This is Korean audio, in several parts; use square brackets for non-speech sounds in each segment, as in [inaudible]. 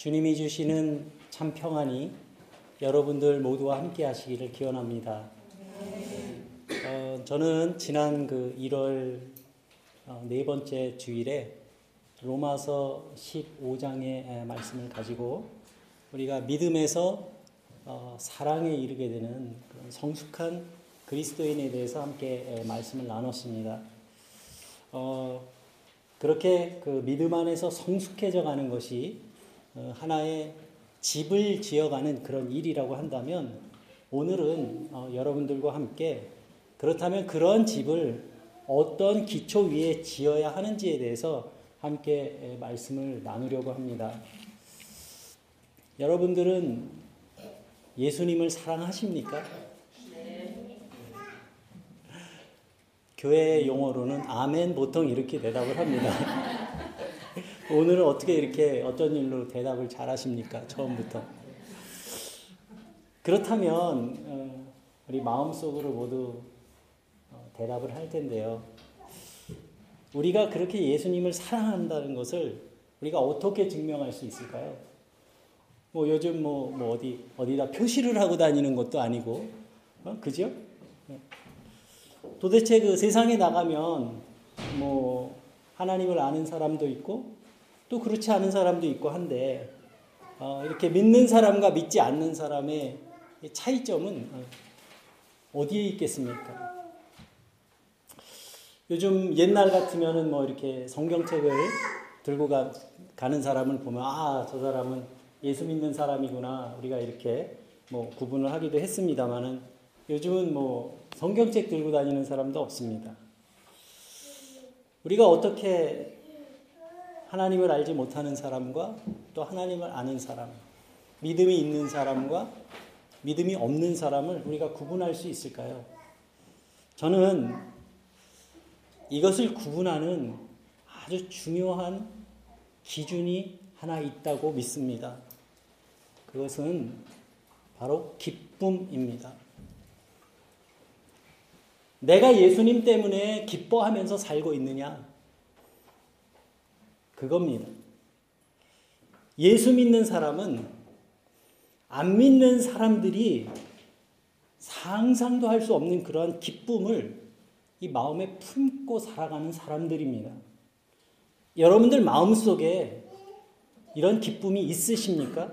주님이 주시는 참 평안이 여러분들 모두와 함께 하시기를 기원합니다. 어, 저는 지난 그 1월 어, 네 번째 주일에 로마서 15장의 말씀을 가지고 우리가 믿음에서 어, 사랑에 이르게 되는 성숙한 그리스도인에 대해서 함께 말씀을 나눴습니다. 어, 그렇게 그 믿음 안에서 성숙해져 가는 것이 어, 하나의 집을 지어가는 그런 일이라고 한다면 오늘은 어, 여러분들과 함께 그렇다면 그런 집을 어떤 기초 위에 지어야 하는지에 대해서 함께 말씀을 나누려고 합니다. 여러분들은 예수님을 사랑하십니까? [laughs] 교회 용어로는 아멘 보통 이렇게 대답을 합니다. [laughs] 오늘은 어떻게 이렇게 어떤 일로 대답을 잘 하십니까? 처음부터. 그렇다면, 어, 우리 마음속으로 모두 어, 대답을 할 텐데요. 우리가 그렇게 예수님을 사랑한다는 것을 우리가 어떻게 증명할 수 있을까요? 뭐 요즘 뭐, 뭐 어디, 어디다 표시를 하고 다니는 것도 아니고, 어? 그죠? 네. 도대체 그 세상에 나가면 뭐 하나님을 아는 사람도 있고 또 그렇지 않은 사람도 있고 한데 어, 이렇게 믿는 사람과 믿지 않는 사람의 차이점은 어, 디에 있겠습니까? 요즘 옛날 같으면은 뭐 이렇게 성경책을 들고 가, 가는 사람을 보면 아, 저 사람은 예수 믿는 사람이구나. 우리가 이렇게 뭐 구분을 하기도 했습니다만은 요즘은 뭐 성경책 들고 다니는 사람도 없습니다. 우리가 어떻게 하나님을 알지 못하는 사람과 또 하나님을 아는 사람, 믿음이 있는 사람과 믿음이 없는 사람을 우리가 구분할 수 있을까요? 저는 이것을 구분하는 아주 중요한 기준이 하나 있다고 믿습니다. 그것은 바로 기쁨입니다. 내가 예수님 때문에 기뻐하면서 살고 있느냐? 그겁니다. 예수 믿는 사람은 안 믿는 사람들이 상상도 할 수 없는 그러한 기쁨을 이 마음에 품고 살아가는 사람들입니다. 여러분들 마음속에 이런 기쁨이 있으십니까?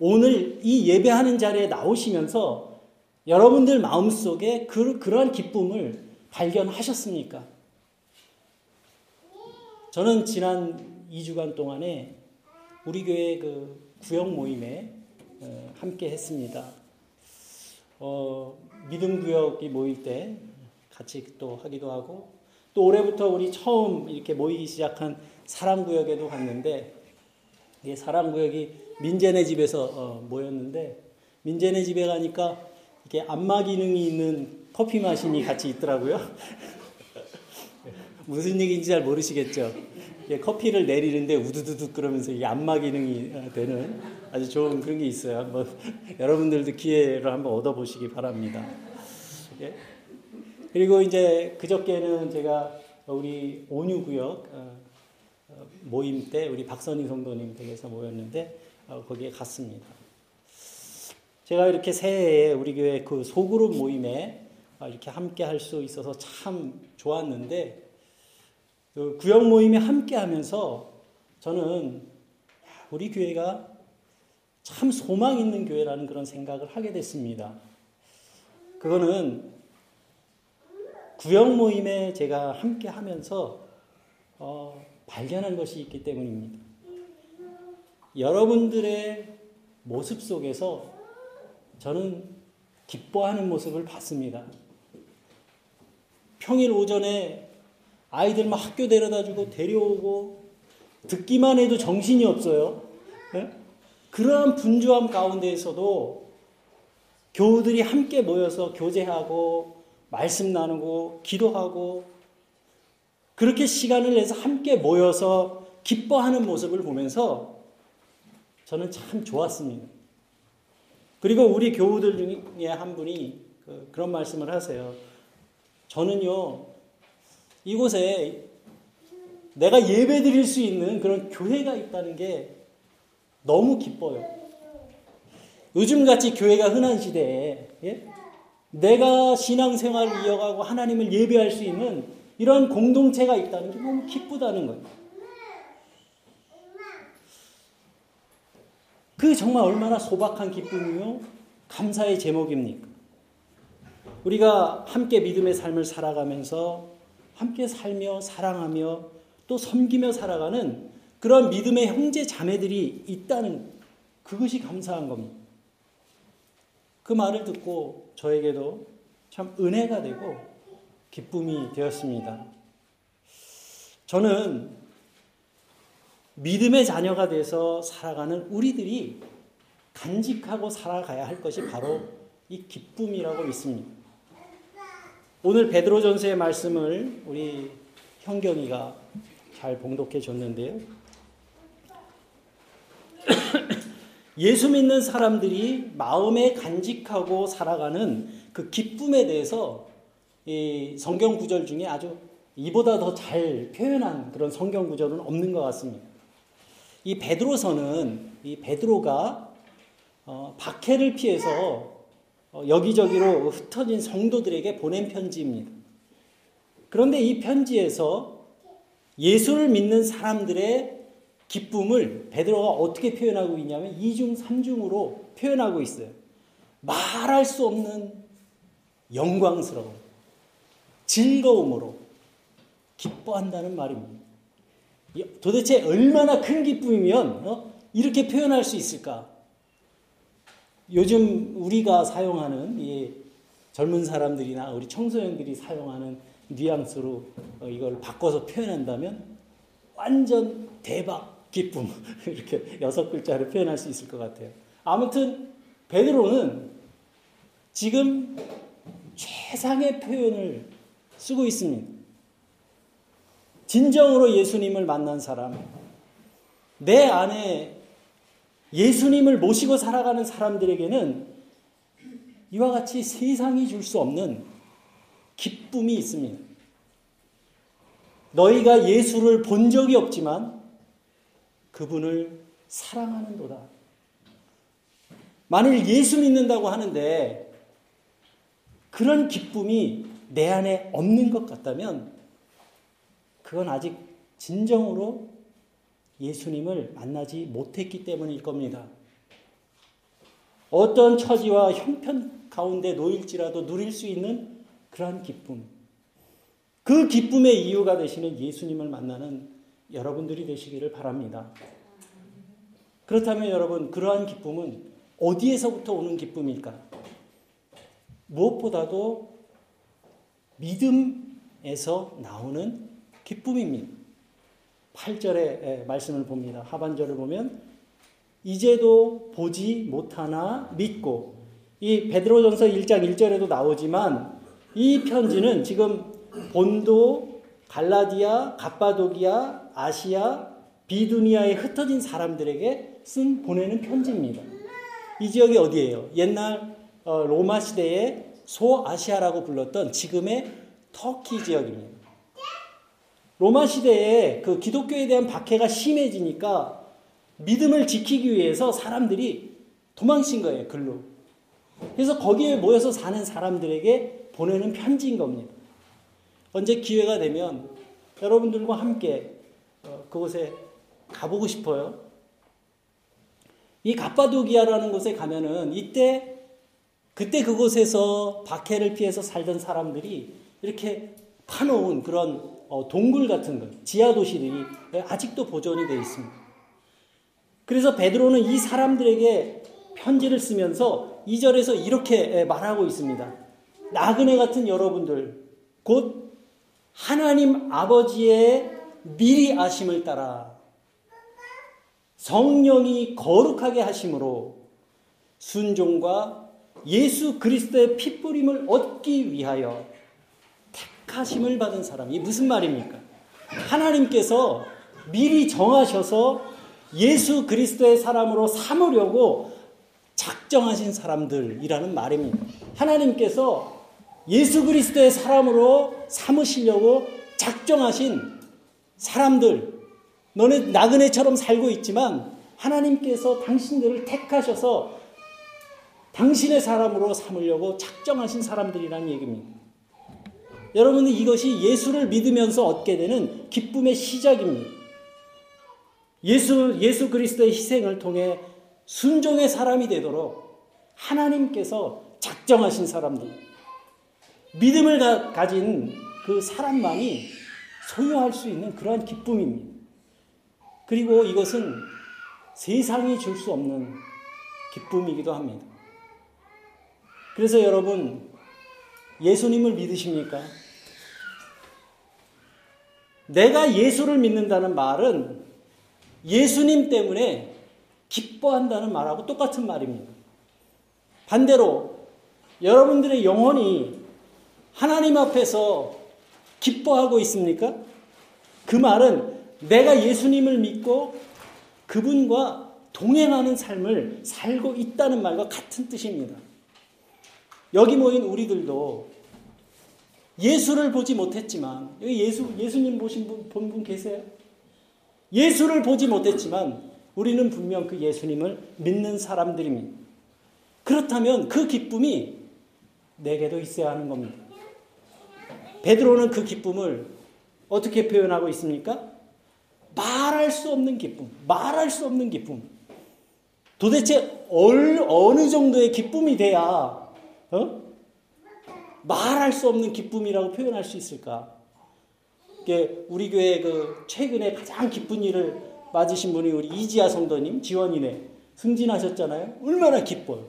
오늘 이 예배하는 자리에 나오시면서 여러분들 마음속에 그, 그러한 기쁨을 발견하셨습니까? 저는 지난 2주간 동안에 우리 교회 그 구역 모임에 어, 함께 했습니다. 어, 믿음 구역이 모일 때 같이 또 하기도 하고 또 올해부터 우리 처음 이렇게 모이기 시작한 사랑 구역에도 갔는데 이게 사랑 구역이 민재네 집에서 어, 모였는데 민재네 집에 가니까 이렇게 안마 기능이 있는 커피 마신이 같이 있더라고요. [laughs] 무슨 얘기인지 잘 모르시겠죠? 커피를 내리는데 우두두둑 그러면서 이게 안마 기능이 되는 아주 좋은 그런 게 있어요. 한번 [laughs] 여러분들도 기회를 한번 얻어보시기 바랍니다. 예? 그리고 이제 그저께는 제가 우리 온유 구역 어, 어, 모임 때 우리 박선희 성도님 댁에서 모였는데 어, 거기에 갔습니다. 제가 이렇게 새해에 우리 교회 그 소그룹 모임에 이렇게 함께 할 수 있어서 참 좋았는데 그 구역 모임에 함께 하면서 저는 우리 교회가 참 소망 있는 교회라는 그런 생각을 하게 됐습니다. 그거는 구역 모임에 제가 함께 하면서 어, 발견한 것이 있기 때문입니다. 여러분들의 모습 속에서 저는 기뻐하는 모습을 봤습니다. 평일 오전에 아이들 막 학교 데려다 주고 데려오고 듣기만 해도 정신이 없어요. 네? 그러한 분주함 가운데에서도 교우들이 함께 모여서 교제하고 말씀 나누고 기도하고 그렇게 시간을 내서 함께 모여서 기뻐하는 모습을 보면서 저는 참 좋았습니다. 그리고 우리 교우들 중에 한 분이 그, 그런 말씀을 하세요. 저는요, 이곳에 내가 예배 드릴 수 있는 그런 교회가 있다는 게 너무 기뻐요. 요즘같이 교회가 흔한 시대에 예? 내가 신앙생활을 이어가고 하나님을 예배할 수 있는 이런 공동체가 있다는 게 너무 기쁘다는 거예요. 그 정말 얼마나 소박한 기쁨이요 감사의 제목입니까? 우리가 함께 믿음의 삶을 살아가면서 함께 살며 사랑하며 또 섬기며 살아가는 그런 믿음의 형제 자매들이 있다는 그것이 감사한 겁니다. 그 말을 듣고 저에게도 참 은혜가 되고 기쁨이 되었습니다. 저는 믿음의 자녀가 돼서 살아가는 우리들이 간직하고 살아가야 할 것이 바로 이 기쁨이라고 믿습니다. 오늘 베드로전서의 말씀을 우리 현경이가 잘 봉독해 줬는데요. [clears throat] 예수 믿는 사람들이 마음에 간직하고 살아가는 그 기쁨에 대해서 이 성경 구절 중에 아주 이보다 더 잘 표현한 그런 성경 구절은 없는 것 같습니다. 이 베드로서는 이 베드로가 어, 박해를 피해서 어, 여기저기로 흩어진 성도들에게 보낸 편지입니다. 그런데 이 편지에서 예수를 믿는 사람들의 기쁨을 베드로가 어떻게 표현하고 있냐면 이중 삼중으로 표현하고 있어요. 말할 수 없는 영광스러움, 즐거움으로 기뻐한다는 말입니다. 도대체 얼마나 큰 기쁨이면 어? 이렇게 표현할 수 있을까? 요즘 우리가 사용하는 이 젊은 사람들이나 우리 청소년들이 사용하는 뉘앙스로 어, 이걸 바꿔서 표현한다면 완전 대박 기쁨 [laughs] 이렇게 여섯 글자로 표현할 수 있을 것 같아요. 아무튼 베드로는 지금 최상의 표현을 쓰고 있습니다. 진정으로 예수님을 만난 사람, 내 안에 예수님을 모시고 살아가는 사람들에게는 이와 같이 세상이 줄 수 없는 기쁨이 있습니다. 너희가 예수를 본 적이 없지만 그분을 사랑하는도다. 만일 예수 믿는다고 하는데 그런 기쁨이 내 안에 없는 것 같다면 그건 아직 진정으로 예수님을 만나지 못했기 때문일 겁니다. 어떤 처지와 형편 가운데 놓일지라도 누릴 수 있는 그러한 기쁨. 그 기쁨의 이유가 되시는 예수님을 만나는 여러분들이 되시기를 바랍니다. 그렇다면 여러분, 그러한 기쁨은 어디에서부터 오는 기쁨일까? 무엇보다도 믿음에서 나오는 기쁨입니다. 8절의 말씀을 봅니다. 하반절을 보면 이제도 보지 못하나 믿고 이 베드로전서 1장 1절에도 나오지만 이 편지는 지금 본도, 갈라디아, 갑바도기아, 아시아, 비두니아에 흩어진 사람들에게 쓴 보내는 편지입니다. 이 지역이 어디예요? 옛날 어, 로마 시대의 소아시아라고 불렀던 지금의 터키 지역입니다. 로마 시대에 그 기독교에 대한 박해가 심해지니까 믿음을 지키기 위해서 사람들이 도망친 거예요, 글로. 그래서 거기에 모여서 사는 사람들에게 보내는 편지인 겁니다. 언제 기회가 되면 여러분들과 함께 어, 그곳에 가보고 싶어요. 이 가파도기아라는 곳에 가면은 이때 그때 그곳에서 박해를 피해서 살던 사람들이 이렇게 파놓은 그런 어, 동굴 같은 것, 지하 도시들이 아직도 보존이 되어 있습니다. 그래서 베드로는 이 사람들에게 편지를 쓰면서 2절에서 이렇게 말하고 있습니다. 나그네 같은 여러분들, 곧 하나님 아버지의 미리 아심을 따라 성령이 거룩하게 하심으로 순종과 예수 그리스도의 핏부림을 얻기 위하여 택하심을 받은 사람이 무슨 말입니까? 하나님께서 미리 정하셔서 예수 그리스도의 사람으로 삼으려고 작정하신 사람들이라는 말입니다. 하나님께서 예수 그리스도의 사람으로 삼으시려고 작정하신 사람들, 너네 나그네처럼 살고 있지만 하나님께서 당신들을 택하셔서 당신의 사람으로 삼으려고 작정하신 사람들이라는 얘기입니다. 여러분은 이것이 예수를 믿으면서 얻게 되는 기쁨의 시작입니다. 예수, 예수 그리스도의 희생을 통해 순종의 사람이 되도록 하나님께서 작정하신 사람들, 믿음을 가, 가진 그 사람만이 소유할 수 있는 그러한 기쁨입니다. 그리고 이것은 세상이 줄 수 없는 기쁨이기도 합니다. 그래서 여러분, 예수님을 믿으십니까? 내가 예수를 믿는다는 말은 예수님 때문에 기뻐한다는 말하고 똑같은 말입니다. 반대로 여러분들의 영혼이 하나님 앞에서 기뻐하고 있습니까? 그 말은 내가 예수님을 믿고 그분과 동행하는 삶을 살고 있다는 말과 같은 뜻입니다. 여기 모인 우리들도 예수를 보지 못했지만 여기 예수 예수님 보신 분본분 계세요? 예수를 보지 못했지만 우리는 분명 그 예수님을 믿는 사람들입니다. 그렇다면 그 기쁨이 내게도 있어야 하는 겁니다. 베드로는 그 기쁨을 어떻게 표현하고 있습니까? 말할 수 없는 기쁨, 말할 수 없는 기쁨. 도대체 어느 정도의 기쁨이 돼야 어? 말할 수 없는 기쁨이라고 표현할 수 있을까? 우리 교회 그 최근에 가장 기쁜 일을 맞으신 분이 우리 이지아 성도님 지원이네 승진하셨잖아요. 얼마나 기뻐요.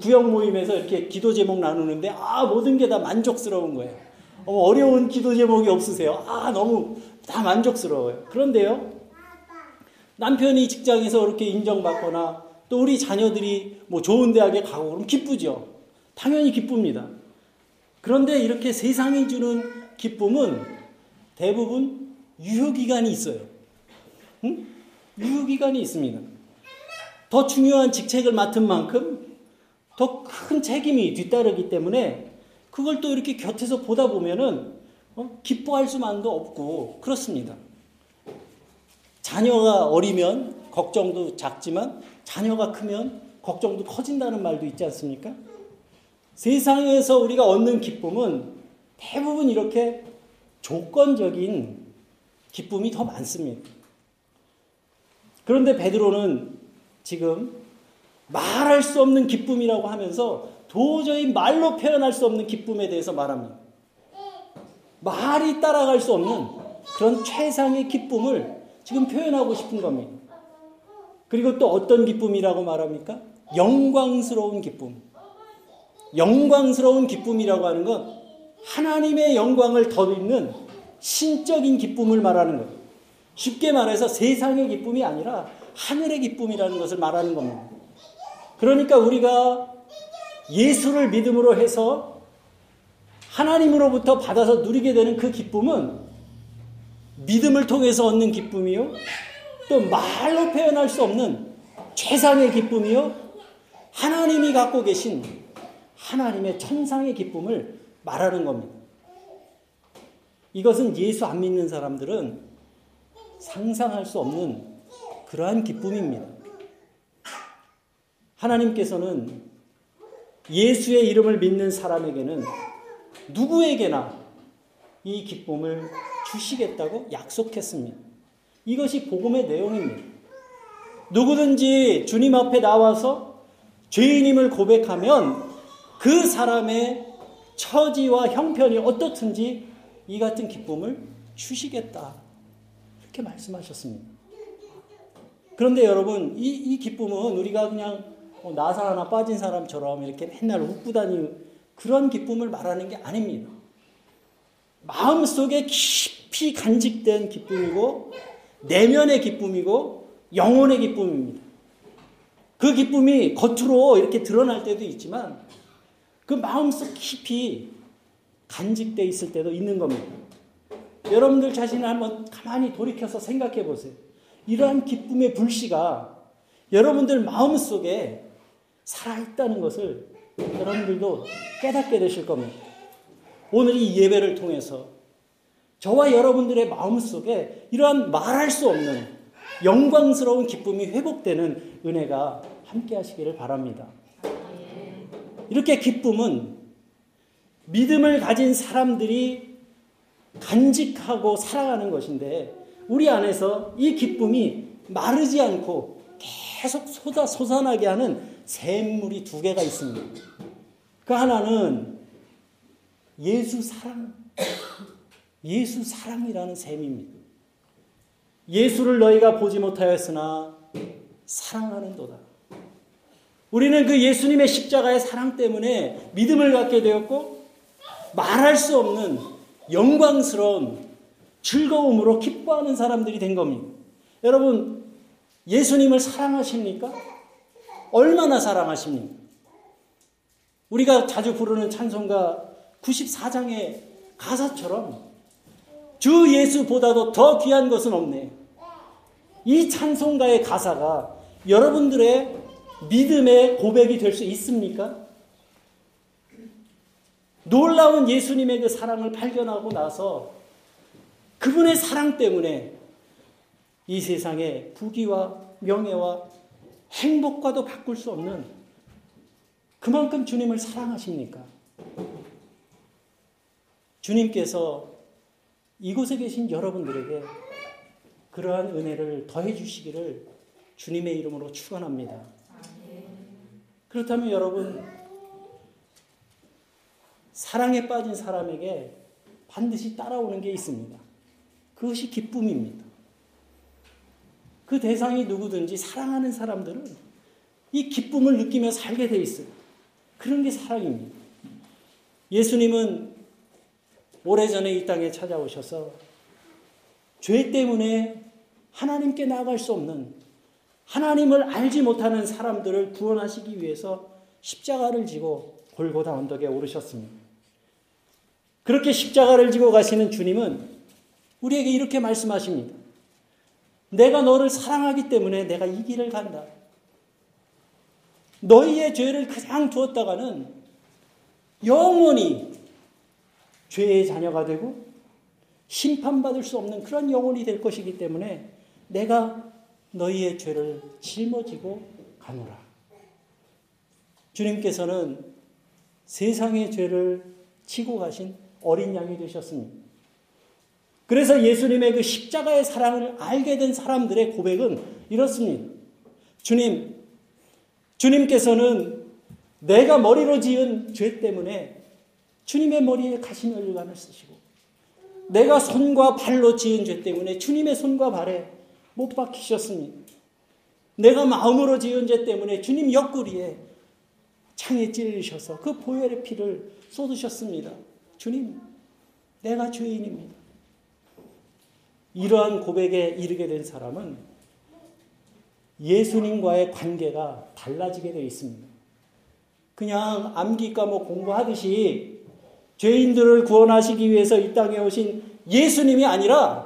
구역 모임에서 이렇게 기도 제목 나누는데 아 모든 게 다 만족스러운 거예요. 어려운 기도 제목이 없으세요. 아 너무 다 만족스러워요. 그런데요 남편이 직장에서 그렇게 인정받거나 또 우리 자녀들이 뭐 좋은 대학에 가고 그러면 기쁘죠. 당연히 기쁩니다. 그런데 이렇게 세상이 주는 기쁨은 대부분 유효기간이 있어요. 응? 유효기간이 있습니다. 더 중요한 직책을 맡은 만큼 더 큰 책임이 뒤따르기 때문에 그걸 또 이렇게 곁에서 보다 보면은 어? 기뻐할 수만도 없고 그렇습니다. 자녀가 어리면 걱정도 작지만 자녀가 크면 걱정도 커진다는 말도 있지 않습니까? 세상에서 우리가 얻는 기쁨은 대부분 이렇게 조건적인 기쁨이 더 많습니다. 그런데 베드로는 지금 말할 수 없는 기쁨이라고 하면서 도저히 말로 표현할 수 없는 기쁨에 대해서 말합니다. 말이 따라갈 수 없는 그런 최상의 기쁨을 지금 표현하고 싶은 겁니다. 그리고 또 어떤 기쁨이라고 말합니까? 영광스러운 기쁨. 영광스러운 기쁨이라고 하는 건 하나님의 영광을 덧입는 신적인 기쁨을 말하는 거예요. 쉽게 말해서 세상의 기쁨이 아니라 하늘의 기쁨이라는 것을 말하는 겁니다. 그러니까 우리가 예수를 믿음으로 해서 하나님으로부터 받아서 누리게 되는 그 기쁨은 믿음을 통해서 얻는 기쁨이요. 또 말로 표현할 수 없는 최상의 기쁨이요. 하나님이 갖고 계신 하나님의 천상의 기쁨을 말하는 겁니다. 이것은 예수 안 믿는 사람들은 상상할 수 없는 그러한 기쁨입니다. 하나님께서는 예수의 이름을 믿는 사람에게는 누구에게나 이 기쁨을 주시겠다고 약속했습니다. 이것이 복음의 내용입니다. 누구든지 주님 앞에 나와서 죄인임을 고백하면 그 사람의 처지와 형편이 어떻든지 이 같은 기쁨을 주시겠다. 이렇게 말씀하셨습니다. 그런데 여러분, 이, 이 기쁨은 우리가 그냥 뭐 나사 하나 빠진 사람처럼 이렇게 맨날 웃고 다니는 그런 기쁨을 말하는 게 아닙니다. 마음 속에 깊이 간직된 기쁨이고, 내면의 기쁨이고, 영혼의 기쁨입니다. 그 기쁨이 겉으로 이렇게 드러날 때도 있지만, 그 마음속 깊이 간직돼 있을 때도 있는 겁니다. 여러분들 자신을 한번 가만히 돌이켜서 생각해 보세요. 이러한 기쁨의 불씨가 여러분들 마음 속에 살아있다는 것을 여러분들도 깨닫게 되실 겁니다. 오늘 이 예배를 통해서 저와 여러분들의 마음 속에 이러한 말할 수 없는 영광스러운 기쁨이 회복되는 은혜가 함께 하시기를 바랍니다. 이렇게 기쁨은 믿음을 가진 사람들이 간직하고 살아가는 것인데 우리 안에서 이 기쁨이 마르지 않고 계속 솟아 솟아나게 하는 샘물이 두 개가 있습니다. 그 하나는 예수 사랑, 예수 사랑이라는 샘입니다. 예수를 너희가 보지 못하였으나 사랑하는도다. 우리는 그 예수님의 십자가의 사랑 때문에 믿음을 갖게 되었고 말할 수 없는 영광스러운 즐거움으로 기뻐하는 사람들이 된 겁니다. 여러분, 예수님을 사랑하십니까? 얼마나 사랑하십니까? 우리가 자주 부르는 찬송가 94장의 가사처럼 주 예수보다도 더 귀한 것은 없네. 이 찬송가의 가사가 여러분들의 믿음의 고백이 될 수 있습니까? 놀라운 예수님의 그 사랑을 발견하고 나서 그분의 사랑 때문에 이 세상의 부귀와 명예와 행복과도 바꿀 수 없는 그만큼 주님을 사랑하십니까? 주님께서 이곳에 계신 여러분들에게 그러한 은혜를 더해 주시기를 주님의 이름으로 축원합니다. 그렇다면 여러분 사랑에 빠진 사람에게 반드시 따라오는 게 있습니다. 그것이 기쁨입니다. 그 대상이 누구든지 사랑하는 사람들은 이 기쁨을 느끼며 살게 돼 있어요. 그런 게 사랑입니다. 예수님은 오래전에 이 땅에 찾아오셔서 죄 때문에 하나님께 나아갈 수 없는 하나님을 알지 못하는 사람들을 구원하시기 위해서 십자가를 지고 골고다 언덕에 오르셨습니다. 그렇게 십자가를 지고 가시는 주님은 우리에게 이렇게 말씀하십니다. 내가 너를 사랑하기 때문에 내가 이 길을 간다. 너희의 죄를 그냥 두었다가는 영원히 죄의 자녀가 되고 심판받을 수 없는 그런 영혼이 될 것이기 때문에 내가 너희의 죄를 짊어지고 가노라. 주님께서는 세상의 죄를 치고 가신 어린 양이 되셨습니다. 그래서 예수님의 그 십자가의 사랑을 알게 된 사람들의 고백은 이렇습니다. 주님, 주님께서는 내가 머리로 지은 죄 때문에 주님의 머리에 가신 혈관을 쓰시고 내가 손과 발로 지은 죄 때문에 주님의 손과 발에 못 박히셨습니다. 내가 마음으로 지은 죄 때문에 주님 옆구리에 창에 찔리셔서 그 보혈의 피를 쏟으셨습니다. 주님, 내가 죄인입니다. 이러한 고백에 이르게 된 사람은 예수님과의 관계가 달라지게 되어 있습니다. 그냥 암기 과목 공부하듯이 죄인들을 구원하시기 위해서 이 땅에 오신 예수님이 아니라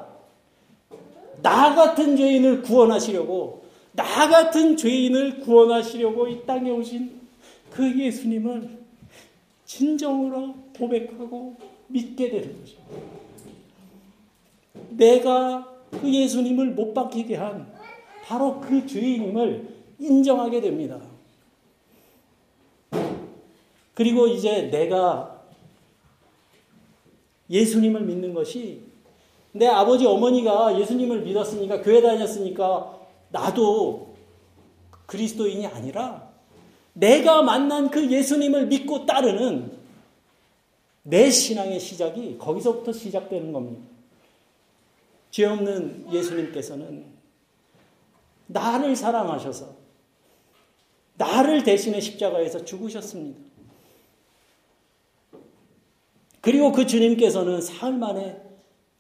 나 같은 죄인을 구원하시려고 나 같은 죄인을 구원하시려고 이 땅에 오신 그 예수님을 진정으로 고백하고 믿게 되는 거죠. 내가 그 예수님을 못 박히게 한 바로 그 죄인임을 인정하게 됩니다. 그리고 이제 내가 예수님을 믿는 것이 내 아버지 어머니가 예수님을 믿었으니까 교회 다녔으니까 나도 그리스도인이 아니라 내가 만난 그 예수님을 믿고 따르는 내 신앙의 시작이 거기서부터 시작되는 겁니다. 죄 없는 예수님께서는 나를 사랑하셔서 나를 대신해 십자가에서 죽으셨습니다. 그리고 그 주님께서는 사흘 만에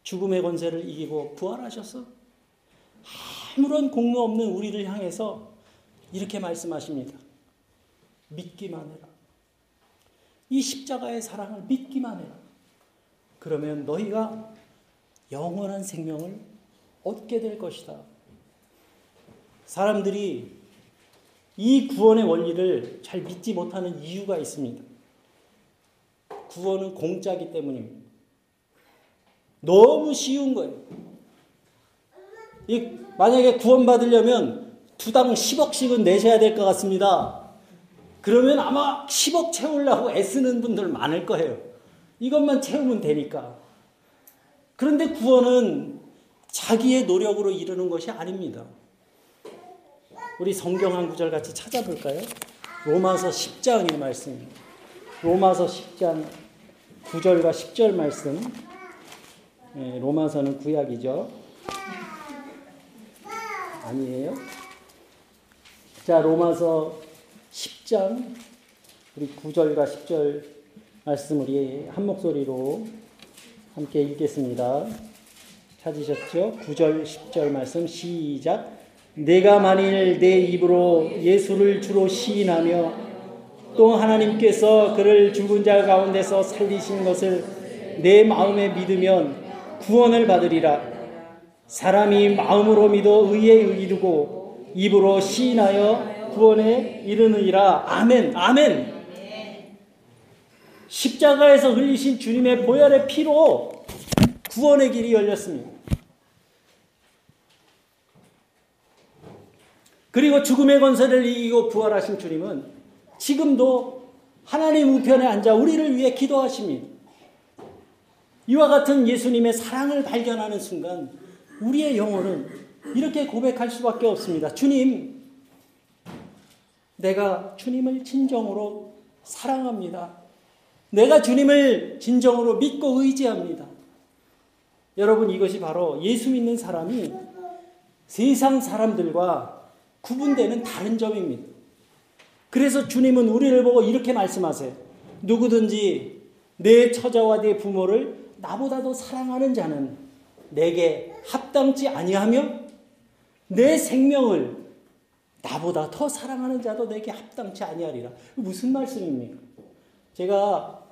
죽음의 권세를 이기고 부활하셔서 아무런 공로 없는 우리를 향해서 이렇게 말씀하십니다. 믿기만 해라. 이 십자가의 사랑을 믿기만 해라. 그러면 너희가 영원한 생명을 얻게 될 것이다. 사람들이 이 구원의 원리를 잘 믿지 못하는 이유가 있습니다. 구원은 공짜기 때문입니다. 너무 쉬운 거예요. 이 만약에 구원받으려면 두당 10억씩은 내셔야 될 것 같습니다. 그러면 아마 10억 채우려고 애쓰는 분들 많을 거예요. 이것만 채우면 되니까. 그런데 구원은 자기의 노력으로 이루는 것이 아닙니다. 우리 성경 한 구절 같이 찾아볼까요? 로마서 10장의 말씀입니다. 로마서 10장 9절과 10절 말씀. 네, 로마서는 구약이죠. 아니에요? 자, 로마서 10장 우리 9절과 10절 말씀 우리 한 목소리로 함께 읽겠습니다. 찾으셨죠? 9절, 10절 말씀 시작. 내가 만일 내 입으로 예수를 주로 시인하며 또 하나님께서 그를 죽은 자 가운데서 살리신 것을 내 마음에 믿으면 구원을 받으리라. 사람이 마음으로 믿어 의에 이르고 입으로 시인하여 구원에 이르느니라. 아멘. 아멘. 십자가에서 흘리신 주님의 보혈의 피로 구원의 길이 열렸습니다. 그리고 죽음의 권세를 이기고 부활하신 주님은 지금도 하나님 우편에 앉아 우리를 위해 기도하십니다. 이와 같은 예수님의 사랑을 발견하는 순간 우리의 영혼은 이렇게 고백할 수밖에 없습니다. 주님, 내가 주님을 진정으로 사랑합니다. 내가 주님을 진정으로 믿고 의지합니다. 여러분 이것이 바로 예수 믿는 사람이 세상 사람들과 구분되는 다른 점입니다. 그래서 주님은 우리를 보고 이렇게 말씀하세요. 누구든지 내 처자와 내 부모를 나보다도 사랑하는 자는 내게 합당치 아니하며 내 생명을 나보다 더 사랑하는 자도 내게 합당치 아니하리라. 무슨 말씀입니까? 제가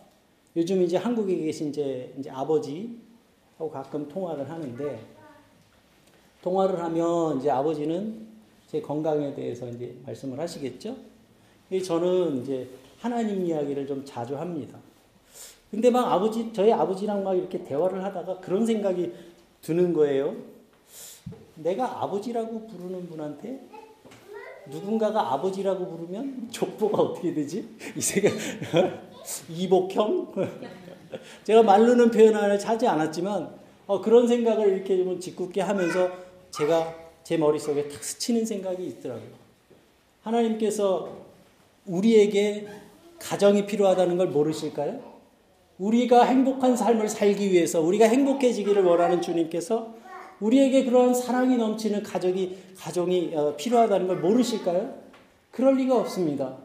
요즘 이제 한국에 계신 이제, 이제 아버지하고 가끔 통화를 하는데 통화를 하면 이제 아버지는 제 건강에 대해서 이제 말씀을 하시겠죠. 저는 이제 하나님 이야기를 좀 자주 합니다. 근데 막 아버지 저희 아버지랑 막 이렇게 대화를 하다가 그런 생각이 드는 거예요. 내가 아버지라고 부르는 분한테 누군가가 아버지라고 부르면 족보가 어떻게 되지? 이 생각 [laughs] 이복형? [laughs] 제가 말로는 표현을 하지 않았지만 어, 그런 생각을 이렇게 좀 짓궂게 하면서 제가 제 머릿속에 탁 스치는 생각이 있더라고요. 하나님께서 우리에게 가정이 필요하다는 걸 모르실까요? 우리가 행복한 삶을 살기 위해서 우리가 행복해지기를 원하는 주님께서 우리에게 그러한 사랑이 넘치는 가족이 가정이 어, 필요하다는 걸 모르실까요? 그럴 리가 없습니다.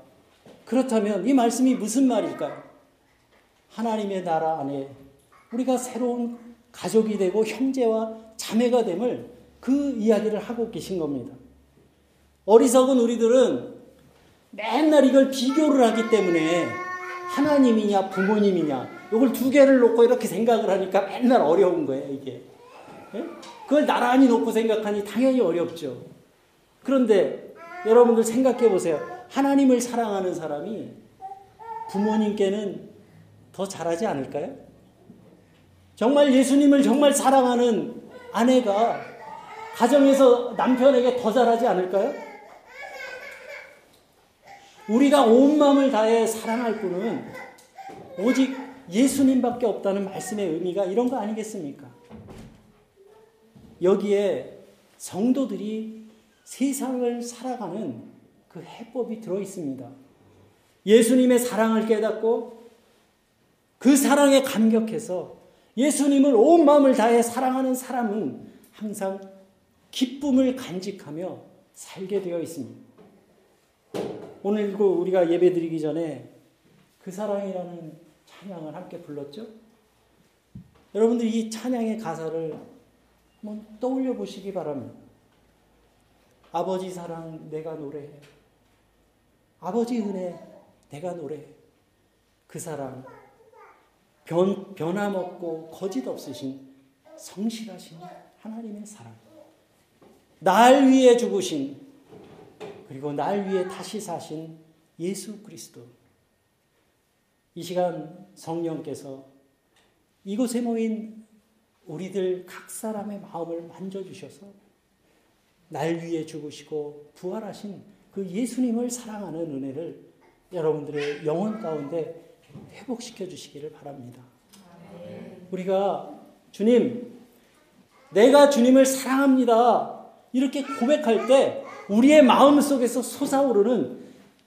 그렇다면 이 말씀이 무슨 말일까요? 하나님의 나라 안에 우리가 새로운 가족이 되고 형제와 자매가 됨을 그 이야기를 하고 계신 겁니다. 어리석은 우리들은 맨날 이걸 비교를 하기 때문에 하나님이냐 부모님이냐 이걸 두 개를 놓고 이렇게 생각을 하니까 맨날 어려운 거예요 이게. 예? 그걸 나란히 놓고 생각하니 당연히 어렵죠. 그런데 여러분들 생각해 보세요. 하나님을 사랑하는 사람이 부모님께는 더 잘하지 않을까요? 정말 예수님을 정말 사랑하는 아내가 가정에서 남편에게 더 잘하지 않을까요? 우리가 온 마음을 다해 사랑할 분은 오직 예수님밖에 없다는 말씀의 의미가 이런 거 아니겠습니까? 여기에 성도들이 세상을 살아가는 그 해법이 들어 있습니다. 예수님의 사랑을 깨닫고 그 사랑에 감격해서 예수님을 온 마음을 다해 사랑하는 사람은 항상 기쁨을 간직하며 살게 되어 있습니다. 오늘 우리가 예배 드리기 전에 그 사랑이라는 찬양을 함께 불렀죠? 여러분들 이 찬양의 가사를 한번 떠올려 보시기 바랍니다. 아버지 사랑 내가 노래해. 아버지 은혜 내가 노래 그 사랑 변, 변함없고 거짓 없으신 성실하신 하나님의 사랑 날 위해 죽으신 그리고 날 위해 다시 사신 예수 그리스도 이 시간 성령께서 이곳에 모인 우리들 각 사람의 마음을 만져주셔서 날 위해 죽으시고 부활하신 그 예수님을 사랑하는 은혜를 여러분들의 영혼 가운데 회복시켜 주시기를 바랍니다. 우리가 주님, 내가 주님을 사랑합니다. 이렇게 고백할 때 우리의 마음 속에서 솟아오르는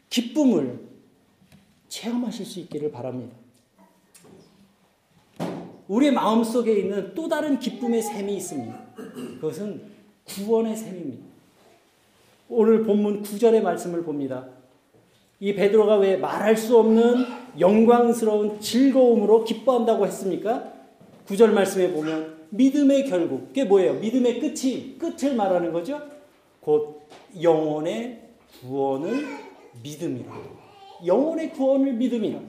기쁨을 체험하실 수 있기를 바랍니다. 우리의 마음 속에 있는 또 다른 기쁨의 샘이 있습니다. 그것은 구원의 샘입니다. 오늘 본문 9절의 말씀을 봅니다. 이 베드로가 왜 말할 수 없는 영광스러운 즐거움으로 기뻐한다고 했습니까? 9절 말씀에 보면 믿음의 결국, 그게 뭐예요? 믿음의 끝이, 끝을 말하는 거죠? 곧 영혼의 구원을 믿음이라. 영혼의 구원을 믿음이라.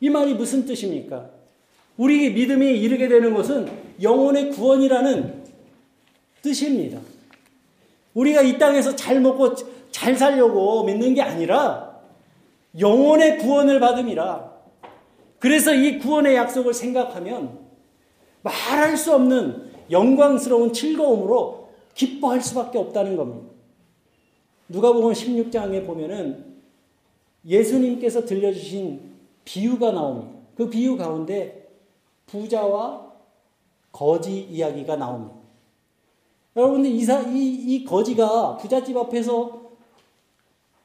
이 말이 무슨 뜻입니까? 우리 믿음이 이르게 되는 것은 영혼의 구원이라는 뜻입니다. 우리가 이 땅에서 잘 먹고 잘 살려고 믿는 게 아니라 영혼의 구원을 받음이라. 그래서 이 구원의 약속을 생각하면 말할 수 없는 영광스러운 즐거움으로 기뻐할 수밖에 없다는 겁니다. 누가복음 16장에 보면은 예수님께서 들려주신 비유가 나옵니다. 그 비유 가운데 부자와 거지 이야기가 나옵니다. 여러분들 이, 이, 이 거지가 부잣집 앞에서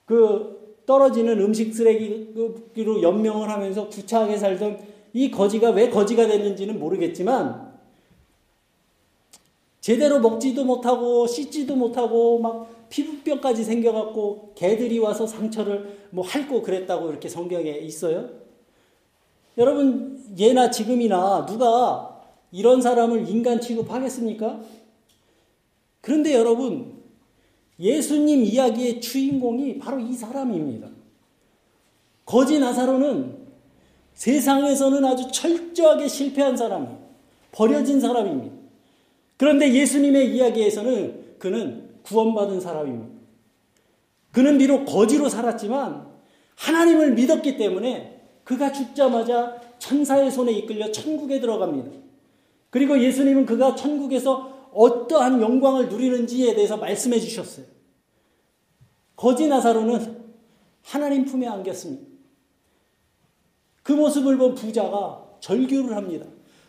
그 떨어지는 음식 쓰레기로 연명을 하면서 구차하게 살던 이 거지가 왜 거지가 됐는지는 모르겠지만 제대로 먹지도 못하고 씻지도 못하고 막 피부병까지 생겨갖고 개들이 와서 상처를 뭐 핥고 그랬다고 이렇게 성경에 있어요. 여러분 예나 지금이나 누가 이런 사람을 인간 취급하겠습니까? 그런데 여러분 예수님 이야기의 주인공이 바로 이 사람입니다. 거지 나사로는 세상에서는 아주 철저하게 실패한 사람이에요. 버려진 사람입니다. 그런데 예수님의 이야기에서는 그는 구원받은 사람입니다. 그는 비록 거지로 살았지만 하나님을 믿었기 때문에 그가 죽자마자 천사의 손에 이끌려 천국에 들어갑니다. 그리고 예수님은 그가 천국에서 어떠한 영광을 누리는지에 대해서 말씀해 주셨어요. 거지 나사로는 하나님 품에 안겼습니다. 그 모습을 본 부자가 절규를 합니다.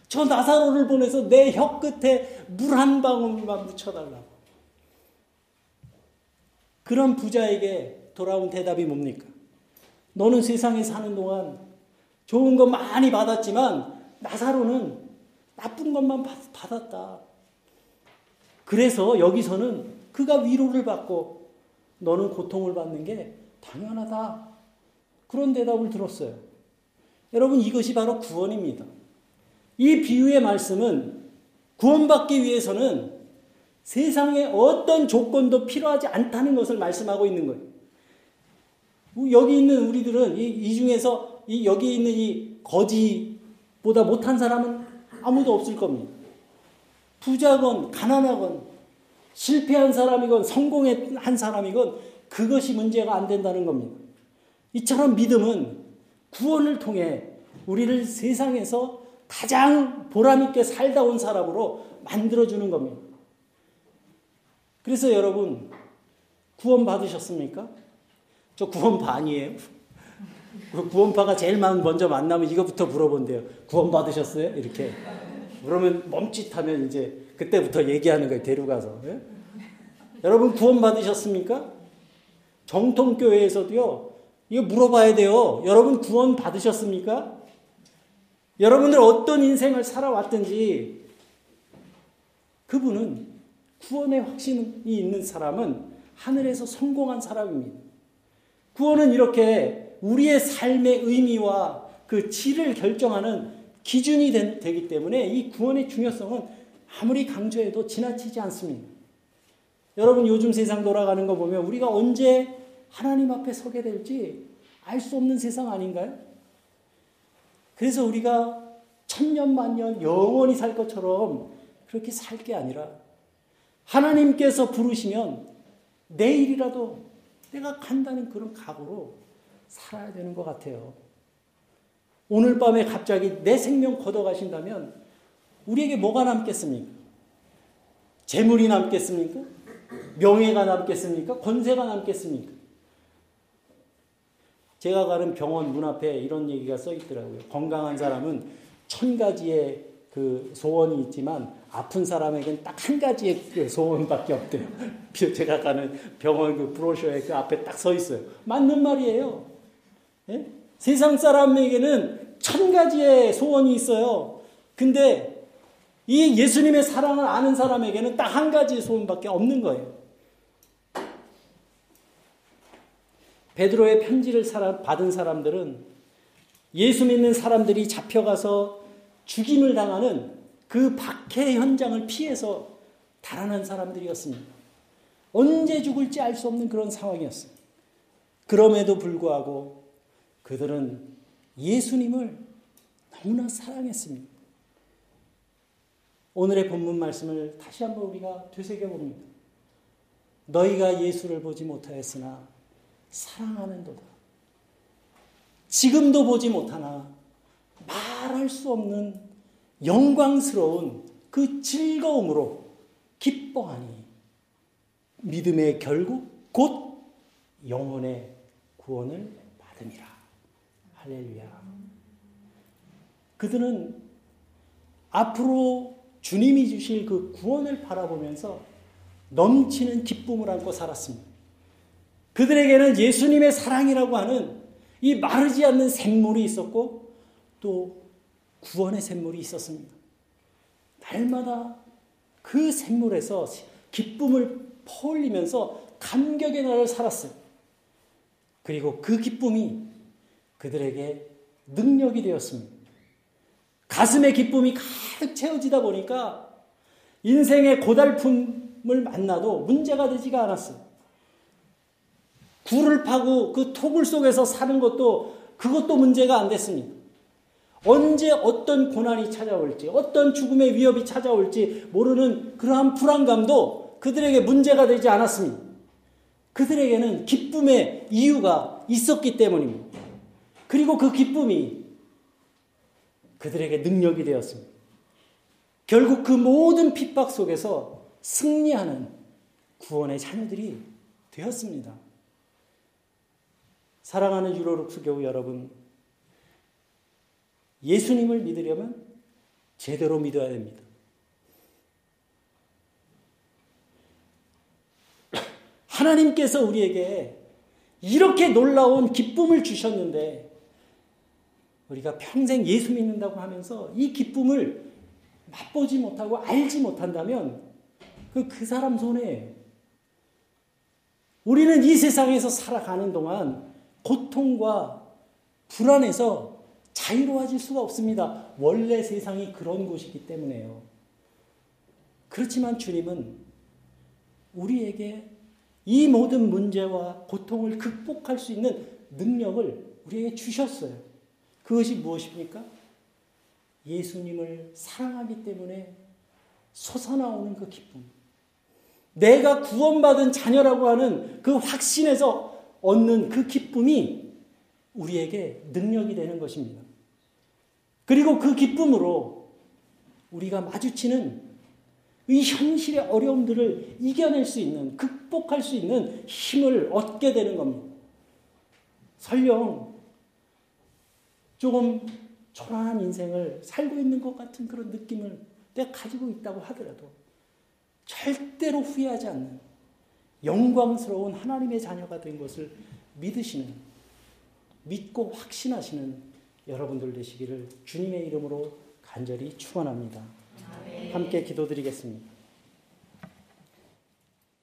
저 나사로를 보내서 내 혀 끝에 물 한 방울만 묻혀달라고. 그런 부자에게 돌아온 대답이 뭡니까? 너는 세상에 사는 동안 좋은 거 많이 받았지만 나사로는 나쁜 것만 받았다. 그래서 여기서는 그가 위로를 받고 너는 고통을 받는 게 당연하다. 그런 대답을 들었어요. 여러분 이것이 바로 구원입니다. 이 비유의 말씀은 구원받기 위해서는 세상에 어떤 조건도 필요하지 않다는 것을 말씀하고 있는 거예요. 여기 있는 우리들은 이, 이 중에서 이 여기 있는 이 거지보다 못한 사람은 아무도 없을 겁니다. 부자건 가난하건 실패한 사람이건 성공한 사람이건 그것이 문제가 안 된다는 겁니다. 이처럼 믿음은 구원을 통해 우리를 세상에서 가장 보람있게 살다 온 사람으로 만들어주는 겁니다. 그래서 여러분, 구원 받으셨습니까? 저 구원파 아니에요. [laughs] 그 구원파가 제일 먼저 만나면 이거부터 물어본대요. 구원 받으셨어요? 이렇게. 그러면 멈칫하면 이제 그때부터 얘기하는 거예요. 데려가서. 예? 여러분 구원 받으셨습니까? 정통교회에서도요. 이거 물어봐야 돼요. 여러분 구원 받으셨습니까? 여러분들 어떤 인생을 살아왔든지 그분은 구원의 확신이 있는 사람은 하늘에서 성공한 사람입니다. 구원은 이렇게 우리의 삶의 의미와 그 질을 결정하는 기준이 되, 기 때문에 이 구원의 중요성은 아무리 강조해도 지나치지 않습니다. 여러분 요즘 세상 돌아가는 거 보면 우리가 언제 하나님 앞에 서게 될지 알 수 없는 세상 아닌가요? 그래서 우리가 천년 만년 영원히 살 것처럼 그렇게 살 게 아니라 하나님께서 부르시면 내일이라도 내가 간다는 그런 각오로 살아야 되는 것 같아요. 오늘 밤에 갑자기 내 생명 걷어가신다면 우리에게 뭐가 남겠습니까? 재물이 남겠습니까? 명예가 남겠습니까? 권세가 남겠습니까? 제가 가는 병원 문 앞에 이런 얘기가 써 있더라고요. 건강한 사람은 천 가지의 그 소원이 있지만 아픈 사람에겐 딱 한 가지의 그 소원밖에 없대요. [laughs] 제가 가는 병원 그 브로셔에 그 앞에 딱 서 있어요. 맞는 말이에요. 예? 세상 사람에게는 천 가지의 소원이 있어요. 근데 이 예수님의 사랑을 아는 사람에게는 딱 한 가지의 소원밖에 없는 거예요. 베드로의 편지를 받은 사람들은 예수 믿는 사람들이 잡혀가서 죽임을 당하는 그 박해 현장을 피해서 달아난 사람들이었습니다. 언제 죽을지 알 수 없는 그런 상황이었어요. 그럼에도 불구하고 그들은 예수님을 너무나 사랑했습니다. 오늘의 본문 말씀을 다시 한번 우리가 되새겨 봅니다. 너희가 예수를 보지 못하였으나 사랑하는도다. 지금도 보지 못하나 말할 수 없는 영광스러운 그 즐거움으로 기뻐하니 믿음의 결국 곧 영혼의 구원을 받음이라. 할렐루야. 그들은 앞으로 주님이 주실 그 구원을 바라보면서 넘치는 기쁨을 안고 살았습니다. 그들에게는 예수님의 사랑이라고 하는 이 마르지 않는 샘물이 있었고 또 구원의 샘물이 있었습니다. 날마다 그 샘물에서 기쁨을 퍼올리면서 감격의 날을 살았어요. 그리고 그 기쁨이 그들에게 능력이 되었습니다. 가슴의 기쁨이 가득 채워지다 보니까 인생의 고달픔을 만나도 문제가 되지가 않았어요. 굴을 파고 그 토굴 속에서 사는 것도 그것도 문제가 안 됐습니다. 언제 어떤 고난이 찾아올지, 어떤 죽음의 위협이 찾아올지 모르는 그러한 불안감도 그들에게 문제가 되지 않았습니다. 그들에게는 기쁨의 이유가 있었기 때문입니다. 그리고 그 기쁨이 그들에게 능력이 되었습니다. 결국 그 모든 핍박 속에서 승리하는 구원의 자녀들이 되었습니다. 사랑하는 유로룩스 교우 여러분, 예수님을 믿으려면 제대로 믿어야 됩니다. [clears throat] 하나님께서 우리에게 이렇게 놀라운 기쁨을 주셨는데 우리가 평생 예수 믿는다고 하면서 이 기쁨을 맛보지 못하고 알지 못한다면 그, 그 사람 손에 우리는 이 세상에서 살아가는 동안 고통과 불안에서 자유로워질 수가 없습니다. 원래 세상이 그런 곳이기 때문에요. 그렇지만 주님은 우리에게 이 모든 문제와 고통을 극복할 수 있는 능력을 우리에게 주셨어요. 그것이 무엇입니까? 예수님을 사랑하기 때문에 솟아나오는 그 기쁨. 내가 구원받은 자녀라고 하는 그 확신에서 얻는 그 기쁨이 우리에게 능력이 되는 것입니다. 그리고 그 기쁨으로 우리가 마주치는 이 현실의 어려움들을 이겨낼 수 있는, 극복할 수 있는 힘을 얻게 되는 겁니다. 설령 조금 초라한 인생을 살고 있는 것 같은 그런 느낌을 내가 가지고 있다고 하더라도 절대로 후회하지 않는 영광스러운 하나님의 자녀가 된 것을 믿으시는, 믿고 확신하시는 여러분들 되시기를 주님의 이름으로 간절히 축원합니다. 함께 기도드리겠습니다.